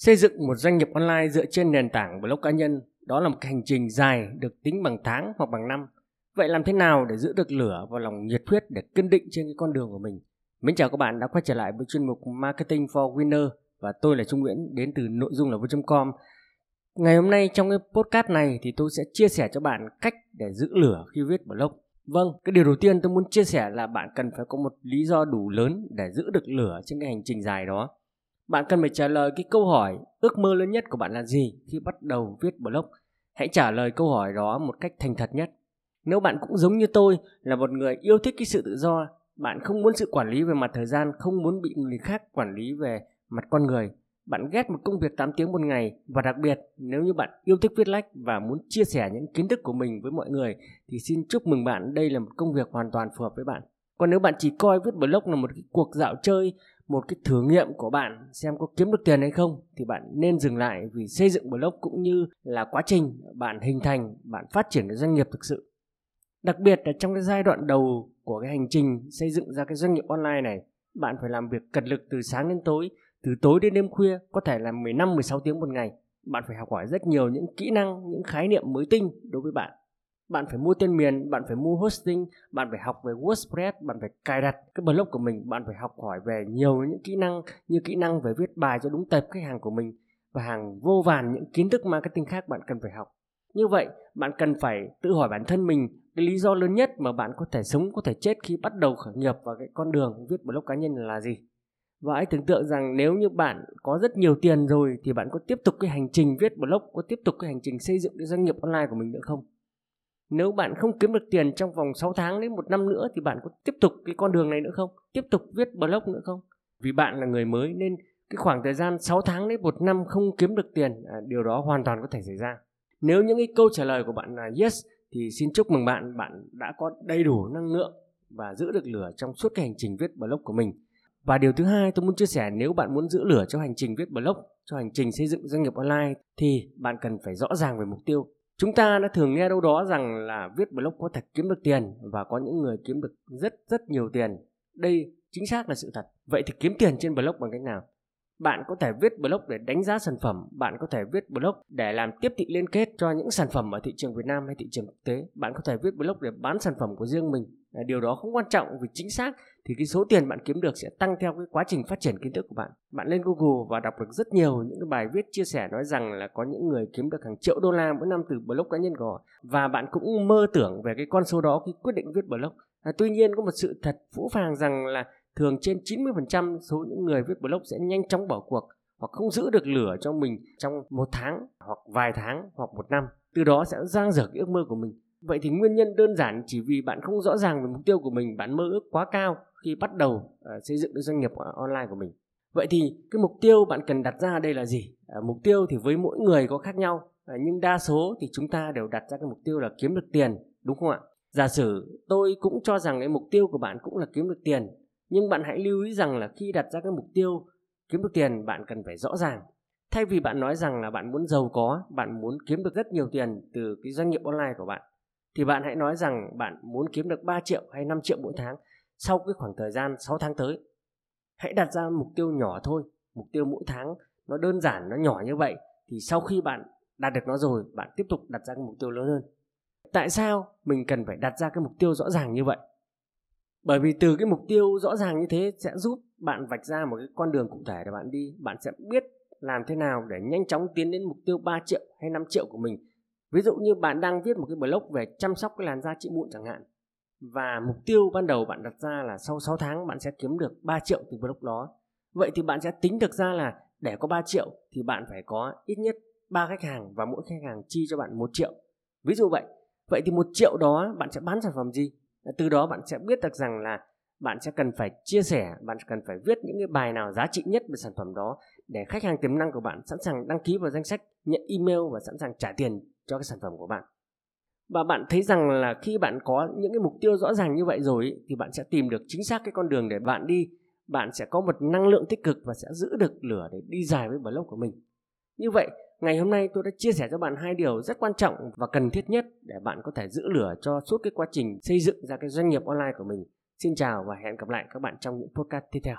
Xây dựng một doanh nghiệp online dựa trên nền tảng blog cá nhân đó là một hành trình dài được tính bằng tháng hoặc bằng năm. Vậy làm thế nào để giữ được lửa và lòng nhiệt huyết để kiên định trên cái con đường của mình? Mến chào các bạn đã quay trở lại với chuyên mục Marketing for Winner và tôi là Trung Nguyễn đến từ nội dung là vui.com. Ngày hôm nay trong cái podcast này thì tôi sẽ chia sẻ cho bạn cách để giữ lửa khi viết blog. Vâng, cái điều đầu tiên tôi muốn chia sẻ là bạn cần phải có một lý do đủ lớn để giữ được lửa trên cái hành trình dài đó. Bạn cần phải trả lời cái câu hỏi ước mơ lớn nhất của bạn là gì khi bắt đầu viết blog. Hãy trả lời câu hỏi đó một cách thành thật nhất. Nếu bạn cũng giống như tôi là một người yêu thích cái sự tự do, bạn không muốn sự quản lý về mặt thời gian, không muốn bị người khác quản lý về mặt con người, bạn ghét một công việc 8 tiếng một ngày và đặc biệt nếu như bạn yêu thích viết lách và muốn chia sẻ những kiến thức của mình với mọi người thì xin chúc mừng bạn đây là một công việc hoàn toàn phù hợp với bạn. Còn nếu bạn chỉ coi viết blog là một cuộc dạo chơi một cái thử nghiệm của bạn xem có kiếm được tiền hay không, thì bạn nên dừng lại vì xây dựng blog cũng như là quá trình bạn hình thành, bạn phát triển cái doanh nghiệp thực sự. Đặc biệt là trong cái giai đoạn đầu của cái hành trình xây dựng ra cái doanh nghiệp online này, bạn phải làm việc cật lực từ sáng đến tối, từ tối đến đêm khuya, có thể là 15 16 tiếng một ngày. Bạn phải học hỏi rất nhiều những kỹ năng, những khái niệm mới tinh đối với bạn bạn phải mua tên miền, bạn phải mua hosting, bạn phải học về wordpress, bạn phải cài đặt cái blog của mình, bạn phải học hỏi về nhiều những kỹ năng, như kỹ năng về viết bài cho đúng tệp khách hàng của mình và hàng vô vàn những kiến thức marketing khác bạn cần phải học. Như vậy, bạn cần phải tự hỏi bản thân mình cái lý do lớn nhất mà bạn có thể sống, có thể chết khi bắt đầu khởi nghiệp vào cái con đường viết blog cá nhân là gì? Và hãy tưởng tượng rằng nếu như bạn có rất nhiều tiền rồi thì bạn có tiếp tục cái hành trình viết blog, có tiếp tục cái hành trình xây dựng cái doanh nghiệp online của mình nữa không? Nếu bạn không kiếm được tiền trong vòng 6 tháng đến một năm nữa thì bạn có tiếp tục cái con đường này nữa không? Tiếp tục viết blog nữa không? Vì bạn là người mới nên cái khoảng thời gian 6 tháng đến một năm không kiếm được tiền, à, điều đó hoàn toàn có thể xảy ra. Nếu những cái câu trả lời của bạn là yes thì xin chúc mừng bạn, bạn đã có đầy đủ năng lượng và giữ được lửa trong suốt cái hành trình viết blog của mình. Và điều thứ hai tôi muốn chia sẻ nếu bạn muốn giữ lửa cho hành trình viết blog, cho hành trình xây dựng doanh nghiệp online thì bạn cần phải rõ ràng về mục tiêu Chúng ta đã thường nghe đâu đó rằng là viết blog có thể kiếm được tiền và có những người kiếm được rất rất nhiều tiền. Đây chính xác là sự thật. Vậy thì kiếm tiền trên blog bằng cách nào? Bạn có thể viết blog để đánh giá sản phẩm, bạn có thể viết blog để làm tiếp thị liên kết cho những sản phẩm ở thị trường Việt Nam hay thị trường quốc tế. Bạn có thể viết blog để bán sản phẩm của riêng mình. Ờ, điều đó không quan trọng vì chính xác thì cái số tiền bạn kiếm được sẽ tăng theo cái quá trình phát triển kiến thức của bạn. Bạn lên Google và đọc được rất nhiều những cái bài viết chia sẻ nói rằng là có những người kiếm được hàng triệu đô la mỗi năm từ blog cá nhân của họ và bạn cũng mơ tưởng về cái con số đó khi quyết định viết blog. À, tuy nhiên có một sự thật phũ phàng rằng là thường trên 90% số những người viết blog sẽ nhanh chóng bỏ cuộc hoặc không giữ được lửa cho mình trong một tháng hoặc vài tháng hoặc một năm. Từ đó sẽ giang dở cái ước mơ của mình. Vậy thì nguyên nhân đơn giản chỉ vì bạn không rõ ràng về mục tiêu của mình, bạn mơ ước quá cao khi bắt đầu uh, xây dựng cái doanh nghiệp online của mình. Vậy thì cái mục tiêu bạn cần đặt ra đây là gì? Uh, mục tiêu thì với mỗi người có khác nhau, uh, nhưng đa số thì chúng ta đều đặt ra cái mục tiêu là kiếm được tiền, đúng không ạ? Giả sử tôi cũng cho rằng cái mục tiêu của bạn cũng là kiếm được tiền, nhưng bạn hãy lưu ý rằng là khi đặt ra cái mục tiêu kiếm được tiền bạn cần phải rõ ràng thay vì bạn nói rằng là bạn muốn giàu có bạn muốn kiếm được rất nhiều tiền từ cái doanh nghiệp online của bạn thì bạn hãy nói rằng bạn muốn kiếm được 3 triệu hay 5 triệu mỗi tháng sau cái khoảng thời gian 6 tháng tới. Hãy đặt ra mục tiêu nhỏ thôi, mục tiêu mỗi tháng nó đơn giản, nó nhỏ như vậy thì sau khi bạn đạt được nó rồi, bạn tiếp tục đặt ra cái mục tiêu lớn hơn. Tại sao mình cần phải đặt ra cái mục tiêu rõ ràng như vậy? Bởi vì từ cái mục tiêu rõ ràng như thế sẽ giúp bạn vạch ra một cái con đường cụ thể để bạn đi, bạn sẽ biết làm thế nào để nhanh chóng tiến đến mục tiêu 3 triệu hay 5 triệu của mình Ví dụ như bạn đang viết một cái blog về chăm sóc cái làn da trị mụn chẳng hạn và mục tiêu ban đầu bạn đặt ra là sau 6 tháng bạn sẽ kiếm được 3 triệu từ blog đó. Vậy thì bạn sẽ tính được ra là để có 3 triệu thì bạn phải có ít nhất 3 khách hàng và mỗi khách hàng chi cho bạn 1 triệu. Ví dụ vậy. Vậy thì 1 triệu đó bạn sẽ bán sản phẩm gì? Từ đó bạn sẽ biết được rằng là bạn sẽ cần phải chia sẻ, bạn cần phải viết những cái bài nào giá trị nhất về sản phẩm đó để khách hàng tiềm năng của bạn sẵn sàng đăng ký vào danh sách, nhận email và sẵn sàng trả tiền cho cái sản phẩm của bạn. Và bạn thấy rằng là khi bạn có những cái mục tiêu rõ ràng như vậy rồi thì bạn sẽ tìm được chính xác cái con đường để bạn đi. Bạn sẽ có một năng lượng tích cực và sẽ giữ được lửa để đi dài với blog của mình. Như vậy ngày hôm nay tôi đã chia sẻ cho bạn hai điều rất quan trọng và cần thiết nhất để bạn có thể giữ lửa cho suốt cái quá trình xây dựng ra cái doanh nghiệp online của mình. Xin chào và hẹn gặp lại các bạn trong những podcast tiếp theo.